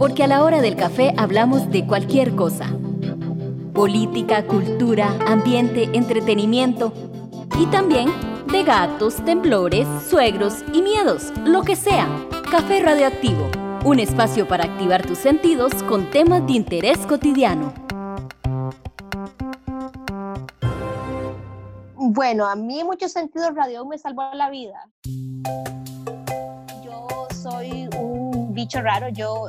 porque a la hora del café hablamos de cualquier cosa. Política, cultura, ambiente, entretenimiento y también de gatos, temblores, suegros y miedos, lo que sea. Café Radioactivo, un espacio para activar tus sentidos con temas de interés cotidiano. Bueno, a mí en muchos sentidos Radio me salvó la vida. Yo soy un bicho raro, yo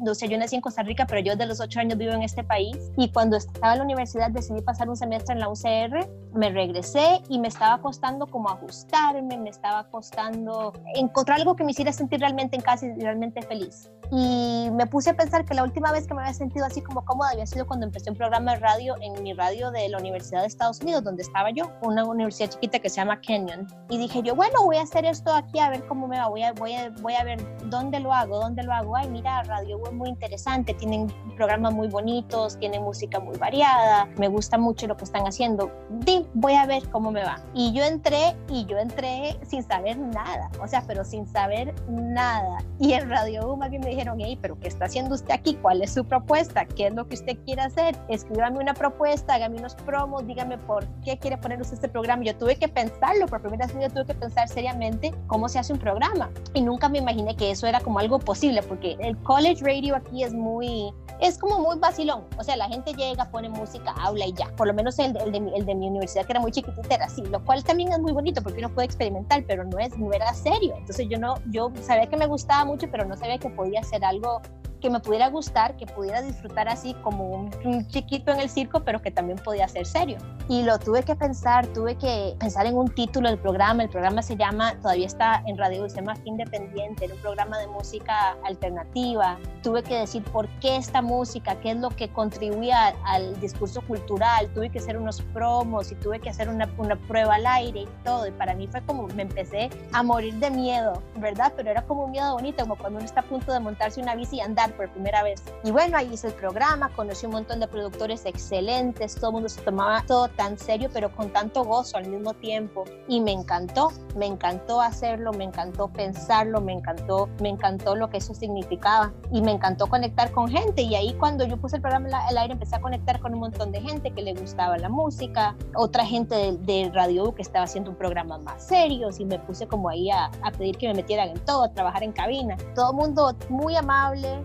no sé, yo nací en Costa Rica, pero yo desde los ocho años vivo en este país y cuando estaba en la universidad decidí pasar un semestre en la UCR, me regresé y me estaba costando como ajustarme, me estaba costando encontrar algo que me hiciera sentir realmente en casa y realmente feliz. Y me puse a pensar que la última vez que me había sentido así como cómoda había sido cuando empecé un programa de radio en mi radio de la Universidad de Estados Unidos, donde estaba yo, una universidad chiquita que se llama Kenyon. Y dije yo, bueno, voy a hacer esto aquí a ver cómo me va, voy a, voy a, voy a ver dónde lo hago, dónde lo hago. Ay, mira, Radio es muy interesante, tienen programas muy bonitos, tienen música muy variada, me gusta mucho lo que están haciendo. Di, voy a ver cómo me va. Y yo entré y yo entré sin saber nada, o sea, pero sin saber nada. Y el Radio U más bien me dijeron, hey, pero ¿qué está haciendo usted aquí? ¿Cuál es su propuesta? ¿Qué es lo que usted quiere hacer? Escríbame una propuesta, hágame unos promos, dígame por qué quiere poner usted este programa. Yo tuve que pensarlo, por primera vez yo tuve que pensar seriamente cómo se hace un programa. Y nunca me imaginé que eso era como algo posible, porque el college radio aquí es muy, es como muy vacilón. O sea, la gente llega, pone música, habla y ya. Por lo menos el, el, de, el de mi universidad, que era muy chiquitita, era así, lo cual también es muy bonito porque uno puede experimentar, pero no es, no era serio. Entonces yo no, yo sabía que me gustaba mucho, pero no sabía que podía hacer algo que me pudiera gustar, que pudiera disfrutar así como un, un, chiquito en el circo, pero que también podía ser serio. Y lo tuve que pensar, tuve que pensar en un título del programa. El programa se llama, todavía está en radio, se llama Independiente, era un programa de música alternativa. Tuve que decir por qué esta música, qué es lo que contribuía al discurso cultural. Tuve que hacer unos promos y tuve que hacer una, una prueba al aire y todo. Y para mí fue como, me empecé a morir de miedo, ¿verdad? Pero era como un miedo bonito, como cuando uno está a punto de montarse una bici y andar por primera vez. Y bueno, ahí hice el programa, conocí un montón de productores excelentes, todo el mundo se tomaba todo tan serio, pero con tanto gozo al mismo tiempo. Y me encantó, me encantó hacerlo, me encantó pensarlo, me encantó, me encantó lo que eso significaba y me encantó conectar con gente. Y ahí cuando yo puse el programa al aire empecé a conectar con un montón de gente que le gustaba la música, otra gente de, Radio que estaba haciendo un programa más serio y me puse como ahí a, a pedir que me metieran en todo, a trabajar en cabina. Todo el mundo muy amable,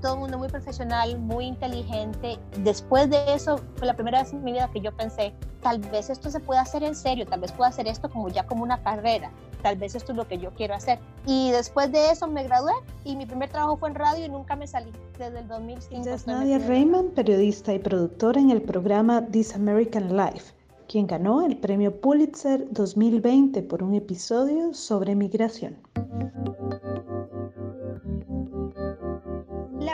todo el mundo muy profesional, muy inteligente. Después de eso, fue la primera vez en mi vida que yo pensé, tal vez esto se puede hacer en serio, tal vez pueda hacer esto como ya como una carrera, tal vez esto es lo que yo quiero hacer. Y después de eso me gradué y mi primer trabajo fue en radio y nunca me salí desde el 2005. Es Nadia Rayman, periodista y productora en el programa This American Life quien ganó el premio Pulitzer 2020 por un episodio sobre migración.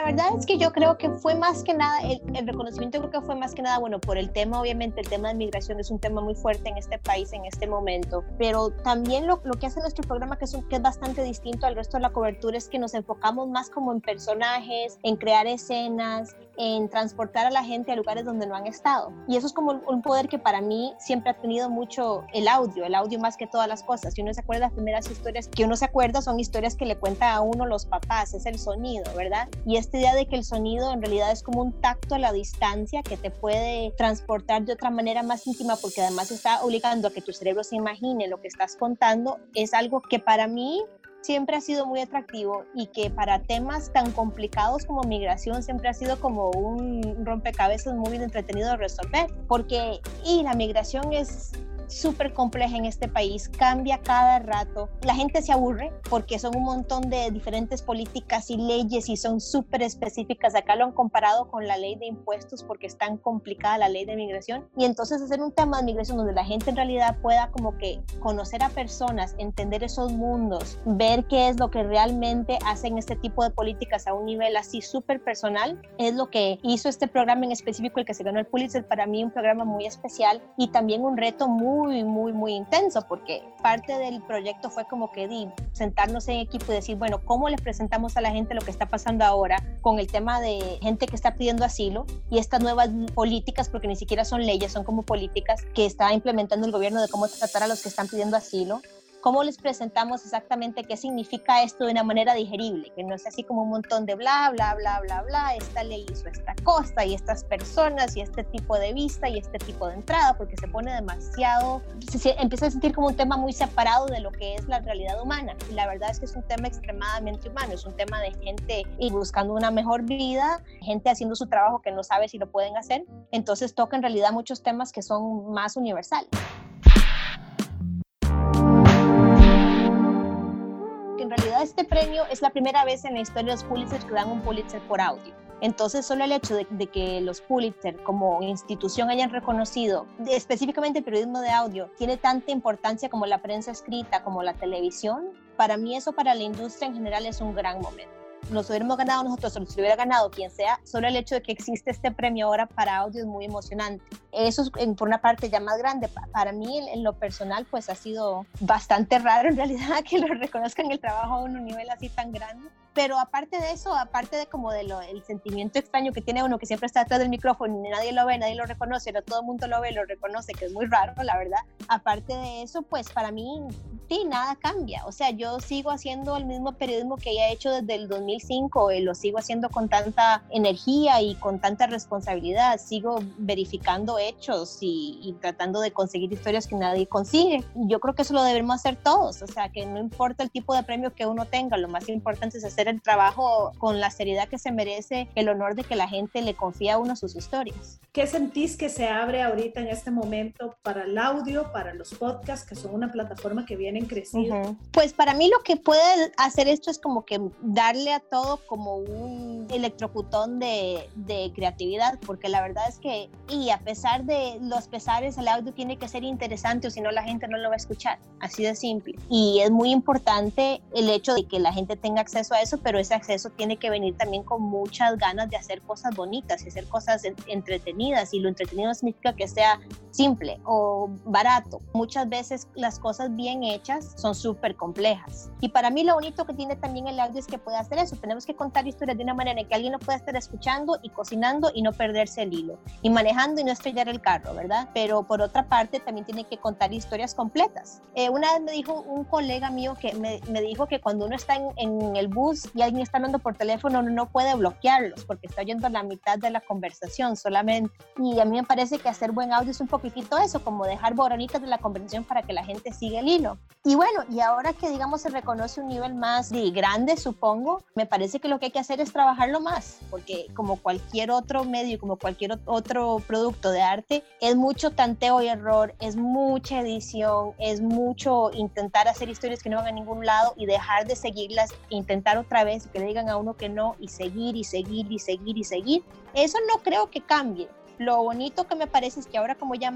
Verdad es que yo creo que fue más que nada, el, el, reconocimiento creo que fue más que nada, bueno, por el tema, obviamente el tema de migración es un tema muy fuerte en este país en este momento, pero también lo, lo que hace nuestro programa, que es, un, que es bastante distinto al resto de la cobertura, es que nos enfocamos más como en personajes, en crear escenas, en transportar a la gente a lugares donde no han estado. Y eso es como un poder que para mí siempre ha tenido mucho el audio, el audio más que todas las cosas. Si uno se acuerda, las primeras historias que uno se acuerda son historias que le cuentan a uno los papás, es el sonido, ¿verdad? Y esta idea de que el sonido en realidad es como un tacto a la distancia que te puede transportar de otra manera más íntima porque además está obligando a que tu cerebro se imagine lo que estás contando, es algo que para mí siempre ha sido muy atractivo y que para temas tan complicados como migración siempre ha sido como un rompecabezas muy entretenido de resolver, porque y la migración es súper compleja en este país, cambia cada rato. La gente se aburre porque son un montón de diferentes políticas y leyes y son súper específicas. Acá lo han comparado con la ley de impuestos porque es tan complicada la ley de migración. Y entonces hacer un tema de migración donde la gente en realidad pueda como que conocer a personas, entender esos mundos, ver qué es lo que realmente hacen este tipo de políticas a un nivel así súper personal, es lo que hizo este programa en específico, el que se ganó el Pulitzer, para mí un programa muy especial y también un reto muy muy, muy, muy intenso porque parte del proyecto fue como que di, sentarnos en equipo y decir, bueno, ¿cómo les presentamos a la gente lo que está pasando ahora con el tema de gente que está pidiendo asilo y estas nuevas políticas, porque ni siquiera son leyes, son como políticas que está implementando el gobierno de cómo tratar a los que están pidiendo asilo? Cómo les presentamos exactamente qué significa esto de una manera digerible, que no sea así como un montón de bla, bla, bla, bla, bla, esta ley hizo esta cosa y estas personas y este tipo de vista y este tipo de entrada, porque se pone demasiado, se, empieza a sentir como un tema muy separado de lo que es la realidad humana. Y la verdad es que es un tema extremadamente humano, es un tema de gente y buscando una mejor vida, gente haciendo su trabajo que no sabe si lo pueden hacer. Entonces toca en realidad muchos temas que son más universales. Este premio es la primera vez en la historia de los Pulitzer que dan un Pulitzer por audio. Entonces, solo el hecho de, que los Pulitzer como institución hayan reconocido específicamente el periodismo de audio tiene tanta importancia como la prensa escrita, como la televisión, para mí eso para la industria en general es un gran momento nos hubiéramos ganado nosotros o nos hubiera ganado quien sea, solo el hecho de que existe este premio ahora para audio es muy emocionante. Eso es por una parte ya más grande. Para mí, en, lo personal, pues ha sido bastante raro en realidad que lo reconozcan el trabajo a un nivel así tan grande. Pero aparte de eso, aparte de como de lo, el sentimiento extraño que tiene uno que siempre está detrás del micrófono y nadie lo ve, nadie lo reconoce, pero todo el mundo lo ve, lo reconoce, que es muy raro, la verdad. Aparte de eso, pues para mí, sí, nada cambia. O sea, yo sigo haciendo el mismo periodismo que he hecho desde el 2005 y lo sigo haciendo con tanta energía y con tanta responsabilidad. Sigo verificando hechos y, y tratando de conseguir historias que nadie consigue. Yo creo que eso lo debemos hacer todos. O sea, que no importa el tipo de premio que uno tenga, lo más importante es hacer el trabajo con la seriedad que se merece, el honor de que la gente le confía a uno sus historias. ¿Qué sentís que se abre ahorita en este momento para el audio, para los podcasts, que son una plataforma que vienen creciendo? Pues para mí lo que puede hacer esto es como que darle a todo como un electrocutón de, de creatividad, porque la verdad es que, y a pesar de los pesares, el audio tiene que ser interesante o si no la gente no lo va a escuchar, así de simple. Y es muy importante el hecho de que la gente tenga acceso a eso pero ese acceso tiene que venir también con muchas ganas de hacer cosas bonitas y hacer cosas entretenidas. Y lo entretenido significa que sea simple o barato. Muchas veces las cosas bien hechas son súper complejas. Y para mí lo bonito que tiene también el audio es que puede hacer eso. Tenemos que contar historias de una manera en que alguien lo pueda estar escuchando y cocinando y no perderse el hilo. Y manejando y no estrellar el carro, ¿verdad? Pero por otra parte también tiene que contar historias completas. Eh, una vez me dijo un colega mío que me, me dijo que cuando uno está en, en el bus y alguien está hablando por teléfono, uno no puede bloquearlos porque está oyendo la mitad de la conversación solamente. Y a mí me parece que hacer buen audio es un poquitito eso, como dejar boronitas de la conversación para que la gente siga el hilo. Y bueno, y ahora que digamos se reconoce un nivel más de grande, supongo, me parece que lo que hay que hacer es trabajarlo más, porque como cualquier otro medio, como cualquier otro producto de arte, es mucho tanteo y error, es mucha edición, es mucho intentar hacer historias que no van a ningún lado y dejar de seguirlas, intentar otra vez que le digan a uno que no y seguir y seguir y seguir y seguir. Eso no creo que cambie. Lo bonito que me parece es que ahora como ya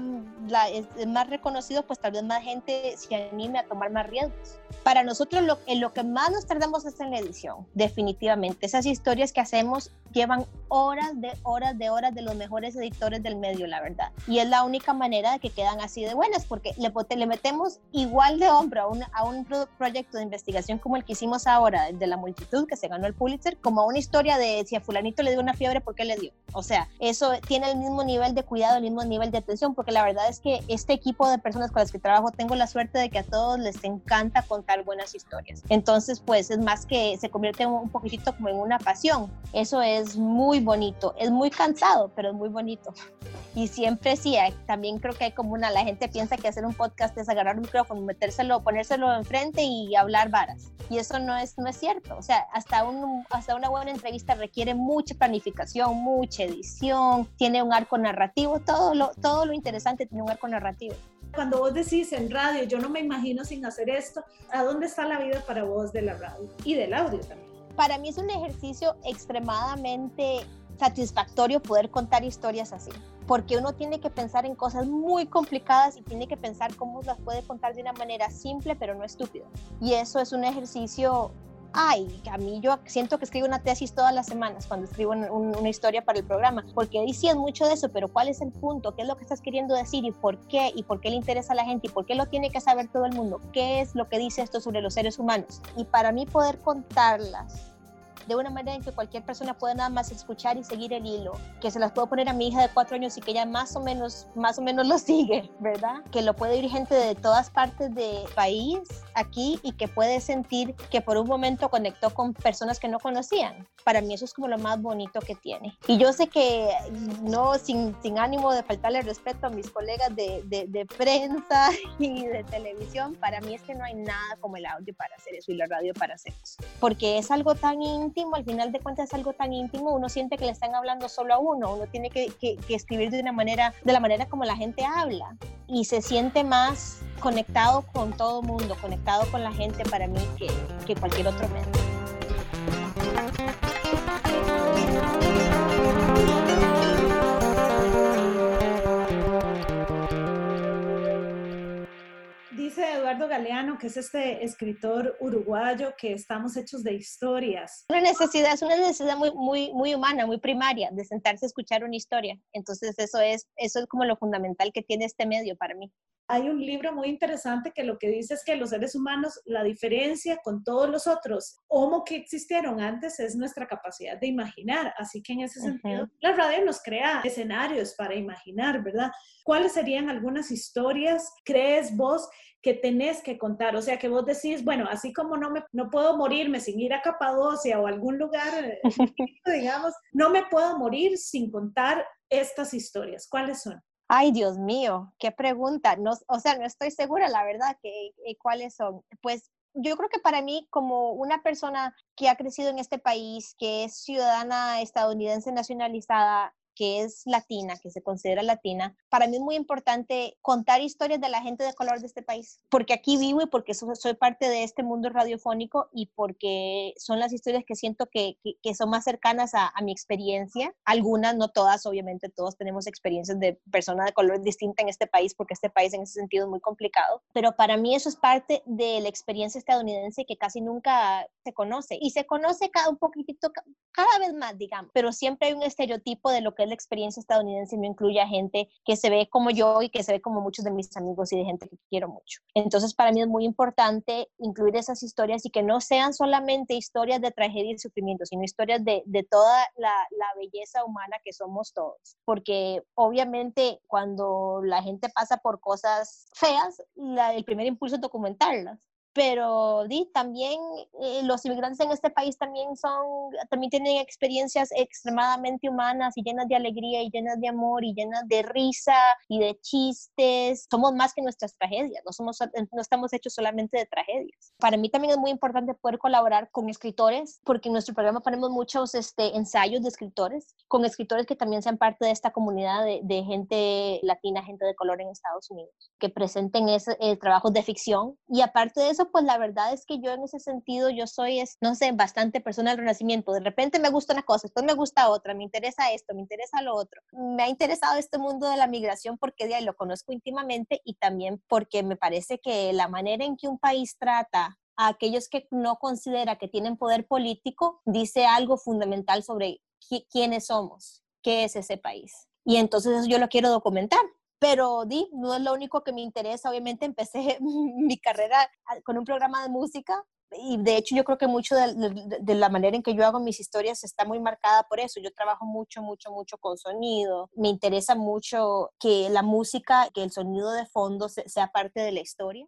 la, es, más reconocido, pues tal vez más gente se anime a tomar más riesgos. Para nosotros lo, en lo que más nos tardamos es en la edición, definitivamente. Esas historias que hacemos llevan horas de horas de horas de los mejores editores del medio, la verdad. Y es la única manera de que quedan así de buenas, porque le, le metemos igual de hombro a un, a un proyecto de investigación como el que hicimos ahora, de la multitud que se ganó el Pulitzer, como a una historia de si a fulanito le dio una fiebre, ¿por qué le dio? O sea, eso tiene el mismo nivel de cuidado, el mismo nivel de atención, porque la verdad es que este equipo de personas con las que trabajo tengo la suerte de que a todos les encanta contar buenas historias. Entonces, pues es más que se convierte un poquitito como en una pasión. Eso es muy bonito, es muy cansado, pero es muy bonito. Y siempre sí, también creo que hay como una, la gente piensa que hacer un podcast es agarrar un micrófono, metérselo, ponérselo enfrente y hablar varas. Y eso no es, no es cierto. O sea, hasta, un, hasta una buena entrevista requiere mucha planificación, mucha edición, tiene un arco narrativo, todo lo, todo lo interesante tiene un arco narrativo. Cuando vos decís en radio, yo no me imagino sin hacer esto, ¿a dónde está la vida para vos de la radio y del audio también? Para mí es un ejercicio extremadamente satisfactorio poder contar historias así, porque uno tiene que pensar en cosas muy complicadas y tiene que pensar cómo las puede contar de una manera simple pero no estúpida. Y eso es un ejercicio ay, a mí yo siento que escribo una tesis todas las semanas cuando escribo una historia para el programa, porque decían mucho de eso, pero ¿cuál es el punto? ¿Qué es lo que estás queriendo decir y por qué? ¿Y por qué le interesa a la gente? ¿Y por qué lo tiene que saber todo el mundo? ¿Qué es lo que dice esto sobre los seres humanos? Y para mí poder contarlas de una manera en que cualquier persona pueda nada más escuchar y seguir el hilo, que se las puedo poner a mi hija de cuatro años y que ella más o menos, más o menos lo sigue, ¿verdad? Que lo puede oír gente de todas partes del país aquí y que puede sentir que por un momento conectó con personas que no conocían. Para mí eso es como lo más bonito que tiene. Y yo sé que no, sin, sin ánimo de faltarle respeto a mis colegas de, de, de prensa y de televisión, para mí es que no hay nada como el audio para hacer eso y la radio para hacer eso. Porque es algo tan al final de cuentas es algo tan íntimo, uno siente que le están hablando solo a uno, uno tiene que, que, que escribir de una manera, de la manera como la gente habla y se siente más conectado con todo el mundo, conectado con la gente para mí que, que cualquier otro medio. Dice Eduardo Galeano, que es este escritor uruguayo, que estamos hechos de historias. Una necesidad, es una necesidad muy, muy, muy humana, muy primaria, de sentarse a escuchar una historia. Entonces eso es, eso es como lo fundamental que tiene este medio para mí hay un libro muy interesante que lo que dice es que los seres humanos, la diferencia con todos los otros homo que existieron antes es nuestra capacidad de imaginar. Así que en ese sentido, la radio nos crea escenarios para imaginar, ¿verdad? ¿Cuáles serían algunas historias, crees vos, que tenés que contar? O sea, que vos decís, bueno, así como no, me, no puedo morirme sin ir a Capadocia o algún lugar, eh, digamos, no me puedo morir sin contar estas historias. ¿Cuáles son? Ay, Dios mío, qué pregunta. No, o sea, no estoy segura, la verdad, que, cuáles son. Pues yo creo que para mí, como una persona que ha crecido en este país, que es ciudadana estadounidense nacionalizada, que es latina, que se considera latina, para mí es muy importante contar historias de la gente de color de este país, porque aquí vivo y porque soy parte de este mundo radiofónico y porque son las historias que siento que, que, son más cercanas a, a, mi experiencia. Algunas, no todas, obviamente, todos tenemos experiencias de personas de color distinta en este país, porque este país en ese sentido es muy complicado, pero para mí eso es parte de la experiencia estadounidense que casi nunca se conoce y se conoce cada un poquitito, cada vez más, digamos, pero siempre hay un estereotipo de lo que es la experiencia estadounidense no incluye a gente que se ve como yo y que se ve como muchos de mis amigos y de gente que quiero mucho. Entonces, para mí es muy importante incluir esas historias y que no sean solamente historias de tragedia y sufrimiento, sino historias de, de toda la, la, belleza humana que somos todos. Porque obviamente cuando la gente pasa por cosas feas, la, el primer impulso es documentarlas pero di, también eh, los inmigrantes en este país también son, también tienen experiencias extremadamente humanas y llenas de alegría y llenas de amor y llenas de risa y de chistes. Somos más que nuestras tragedias, no, somos, no estamos hechos solamente de tragedias. Para mí también es muy importante poder colaborar con escritores, porque en nuestro programa ponemos muchos este, ensayos de escritores, con escritores que también sean parte de esta comunidad de, de gente latina, gente de color en Estados Unidos, que presenten ese, eh, trabajos de ficción. Y aparte de eso, pues la verdad es que yo en ese sentido, yo soy, no sé, bastante persona del renacimiento. De repente me gusta una cosa, después me gusta otra, me interesa esto, me interesa lo otro. Me ha interesado este mundo de la migración porque de lo conozco íntimamente y también porque me parece que la manera en que un país trata a aquellos que no considera que tienen poder político dice algo fundamental sobre quiénes somos, qué es ese país. Y entonces yo lo quiero documentar pero di, no es lo único que me interesa. Obviamente empecé mi carrera con un programa de música y de hecho yo creo que mucho de, de, la manera en que yo hago mis historias está muy marcada por eso. Yo trabajo mucho, mucho, mucho con sonido. Me interesa mucho que la música, que el sonido de fondo sea parte de la historia.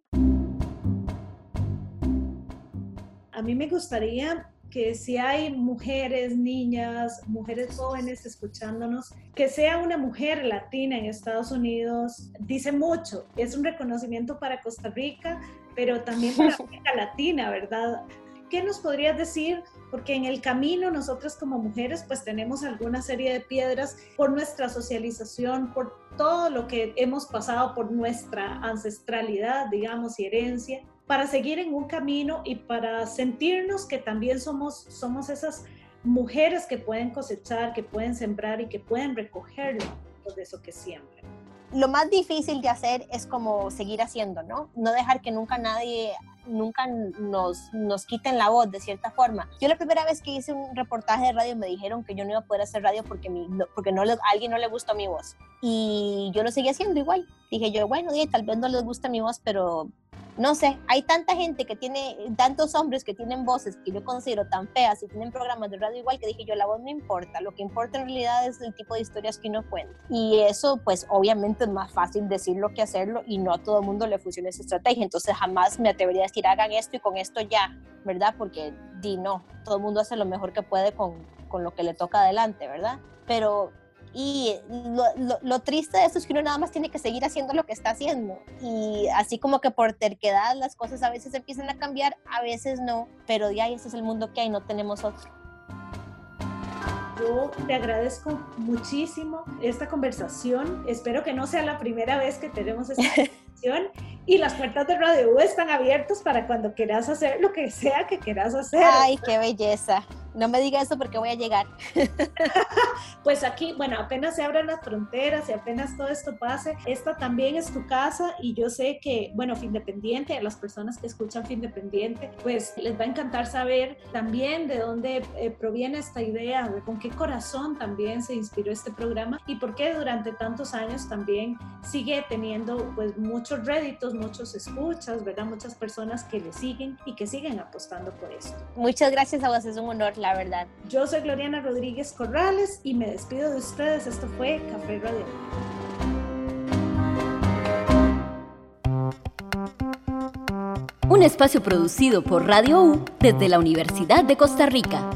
A mí me gustaría que si hay mujeres, niñas, mujeres jóvenes escuchándonos, que sea una mujer latina en Estados Unidos, dice mucho. Es un reconocimiento para Costa Rica, pero también para América Latina, ¿verdad? ¿Qué nos podrías decir? Porque en el camino nosotros como mujeres pues tenemos alguna serie de piedras por nuestra socialización, por todo lo que hemos pasado, por nuestra ancestralidad, digamos, y herencia para seguir en un camino y para sentirnos que también somos, somos esas mujeres que pueden cosechar, que pueden sembrar y que pueden recoger de eso que siembran. Lo más difícil de hacer es como seguir haciendo, ¿no? No dejar que nunca nadie, nunca nos, nos quiten la voz de cierta forma. Yo la primera vez que hice un reportaje de radio me dijeron que yo no iba a poder hacer radio porque, porque no a alguien no le gustó mi voz. Y yo lo seguí haciendo igual. Dije yo, bueno, tal vez no les gusta mi voz, pero no sé, hay tanta gente que tiene, tantos hombres que tienen voces que yo considero tan feas y tienen programas de radio igual que dije yo, la voz no importa, lo que importa en realidad es el tipo de historias que uno cuenta. Y eso, pues obviamente es más fácil decirlo que hacerlo y no a todo el mundo le funciona esa estrategia. Entonces jamás me atrevería a decir, hagan esto y con esto ya, ¿verdad? Porque di no, todo el mundo hace lo mejor que puede con, con lo que le toca adelante, ¿verdad? Pero y lo, triste de eso es que uno nada más tiene que seguir haciendo lo que está haciendo. Y así como que por terquedad las cosas a veces empiezan a cambiar, a veces no. Pero ya ese es el mundo que hay, no tenemos otro. Yo te agradezco muchísimo esta conversación. Espero que no sea la primera vez que tenemos esta conversación. Y las puertas de Radio U están abiertas para cuando quieras hacer lo que sea que quieras hacer. Ay, qué belleza. No me diga eso porque voy a llegar. pues aquí, bueno, apenas se abran las fronteras y apenas todo esto pase, esta también es tu casa y yo sé que, bueno, Fin Independiente, a las personas que escuchan Fin Independiente, pues les va a encantar saber también de dónde eh, proviene esta idea, de con qué corazón también se inspiró este programa y por qué durante tantos años también sigue teniendo pues muchos réditos, muchos escuchas, ¿verdad? Muchas personas que le siguen y que siguen apostando por esto. Muchas gracias a vos, es un honor la verdad. Yo soy Gloriana Rodríguez Corrales y me despido de ustedes. Esto fue Café Radio. Un espacio producido por Radio U desde la Universidad de Costa Rica.